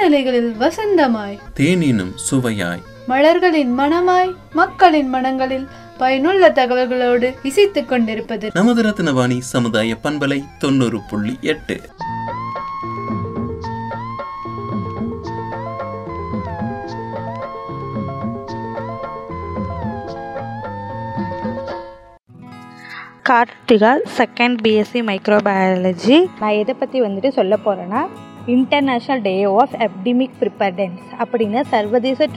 வானொலிகளில் வசந்தமாய். தேனினும் சுவையாய். மலர்களின் மனமாய் மக்களின் மனங்களில் பயனுள்ள தகவல்களோடு இசைத்துக் கொண்டிருப்பது. நமது ரத்னவாணி சமுதாய பண்பலை தொண்ணூறு புள்ளி எட்டு. கார்த்திகா செகண்ட் பிஎஸ்சி மைக்ரோபயாலஜி நான் எதை பற்றி வந்துட்டு சொல்ல போகிறேன்னா இன்டர்நேஷ்னல் டே ஆஃப் எப்டிமிக் ப்ரிப்பர்டன்ஸ் அப்படின்னு சர்வதேச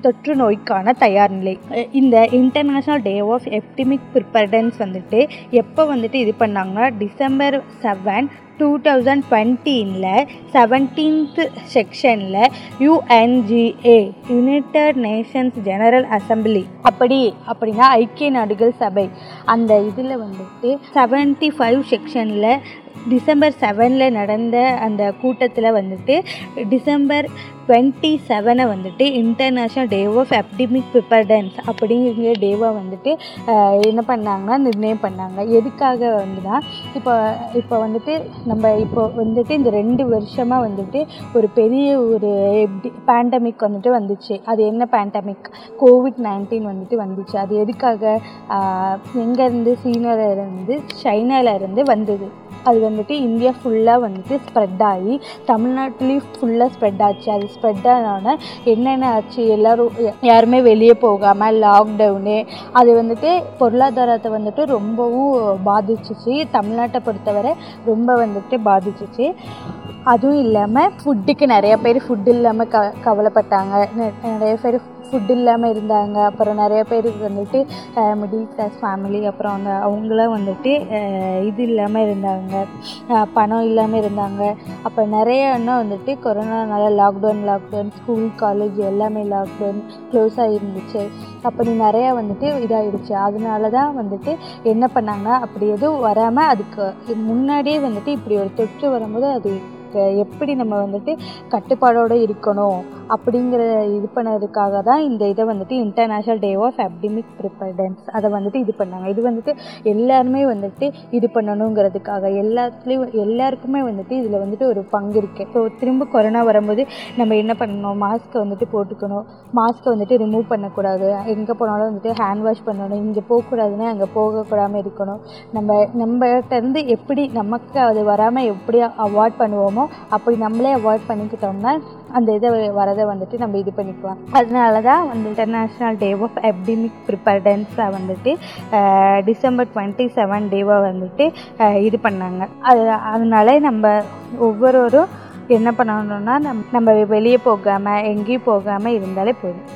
தொற்று நோய்க்கான தயார் நிலை இந்த இன்டர்நேஷ்னல் டே ஆஃப் எப்டிமிக் ப்ரிப்பர்டன்ஸ் வந்துட்டு எப்போ வந்துட்டு இது பண்ணாங்கன்னா டிசம்பர் செவன் டூ தௌசண்ட் டுவெண்ட்டீனில் செவன்டீன்த் செக்ஷனில் UNGA United Nations General Assembly அப்படி அப்படின்னா ஐக்கிய நாடுகள் சபை. அந்த இதில் வந்துட்டு செவன்ட்டி ஃபைவ் செக்ஷனில் டிசம்பர் செவனில் நடந்த அந்த கூட்டத்தில் வந்துட்டு டிசம்பர் டுவெண்ட்டி செவனை வந்துட்டு இன்டர்நேஷ்னல் டே ஆஃப் எப்டிமிக் ப்ரிப்பர்டன்ஸ் அப்படிங்கிற டேவை வந்துட்டு என்ன பண்ணாங்கன்னா நிர்ணயம் பண்ணாங்க. எதுக்காக வந்துன்னா இப்போ இப்போ வந்துட்டு நம்ம இப்போ வந்துட்டு இந்த ரெண்டு வருஷமாக வந்துட்டு ஒரு பெரிய ஒரு எப்படி பேண்டமிக் வந்துட்டு வந்துச்சு. அது என்ன பேண்டமிக் கோவிட் நைன்டீன் வந்துட்டு வந்துச்சு. அது எதுக்காக எங்கேருந்து சீனாவில் இருந்து சைனால இருந்து வந்தது? அது வந்துட்டு இந்தியா ஃபுல்லாக வந்துட்டு ஸ்ப்ரெட் ஆகி தமிழ்நாட்டிலையும் ஃபுல்லாக ஸ்ப்ரெட் ஆச்சு. அது ஸ்ப்ரெட் ஆனோடனே என்னென்ன ஆச்சு? எல்லோரும் யாருமே வெளியே போகாமல் லாக்டவுனு அது வந்துட்டு பொருளாதாரத்தை வந்துட்டு ரொம்பவும் பாதிச்சிச்சு. தமிழ்நாட்டை பொறுத்தவரை ரொம்ப வந்துட்டு பாதிச்சிச்சு. அதுவும் இல்லாமல் ஃபுட்டுக்கு நிறைய பேர் ஃபுட் இல்லாமல் க கவலைப்பட்டாங்க. நிறைய பேர் ஃபுட் இல்லாமல் இருந்தாங்க. அப்புறம் நிறைய பேருக்கு வந்துட்டு மிடில் கிளாஸ் ஃபேமிலி அப்புறம் அந்த அவங்களாம் வந்துட்டு இது இல்லாமல் இருந்தாங்க. பணம் இல்லாமல் இருந்தாங்க. அப்போ நிறைய இன்னும் வந்துட்டு கொரோனானால லாக்டவுன் லாக்டவுன் ஸ்கூல் காலேஜ் எல்லாமே லாக்டவுன் க்ளோஸ் ஆகிருந்துச்சு அப்படி நிறையா வந்துட்டு இதாகிடுச்சு அதனால தான் வந்துட்டு என்ன பண்ணாங்க அப்படி எதுவும் வராமல் அதுக்கு முன்னாடியே வந்துட்டு இப்படி ஒரு தொற்று வரும்போது அது எப்படி நம்ம வந்துட்டு கட்டுப்பாடோடு இருக்கணும் அப்படிங்கிற இது பண்ணதுக்காக தான் இந்த இதை வந்துட்டு இன்டர்நேஷ்னல் டே ஆஃப் எப்டிமிக் ப்ரிப்பர்டன்ஸ் அதை வந்துட்டு இது பண்ணாங்க. இது வந்துட்டு எல்லாருமே வந்துட்டு இது பண்ணணுங்கிறதுக்காக எல்லாத்துலேயும் எல்லாருக்குமே வந்துட்டு இதில் வந்துட்டு ஒரு பங்கு இருக்குது ஸோ திரும்ப கொரோனா வரும்போது நம்ம என்ன பண்ணணும்? மாஸ்க்கை வந்துட்டு போட்டுக்கணும். மாஸ்க்கை வந்துட்டு ரிமூவ் பண்ணக்கூடாது. எங்கே போனாலும் வந்துட்டு ஹேண்ட் வாஷ் பண்ணணும். இங்கே போகக்கூடாதுன்னா அங்கே போகக்கூடாமல் இருக்கணும். நம்ம நம்மகிட்ட இருந்து எப்படி நமக்கு அது வராமல் எப்படி அவாய்ட் பண்ணுவோம் அப்படி நம்மளே அவாய்ட் பண்ணிக்கிட்டோம்னா அந்த இதை வரதை வந்துட்டு நம்ம இது பண்ணிக்கலாம். அதனால தான் வந்து இன்டர்நேஷ்னல் டே ஆஃப் எப்டிமிக் ப்ரிப்பர்டன்ஸை வந்துட்டு டிசம்பர் டுவெண்ட்டி செவன் டேவை வந்துட்டு இது பண்ணாங்க. அது அதனால நம்ம ஒவ்வொருவரும் என்ன பண்ணணும்னா நம் நம்ம வெளியே போகாமல் எங்கேயும் போகாமல் இருந்தாலே போதும்.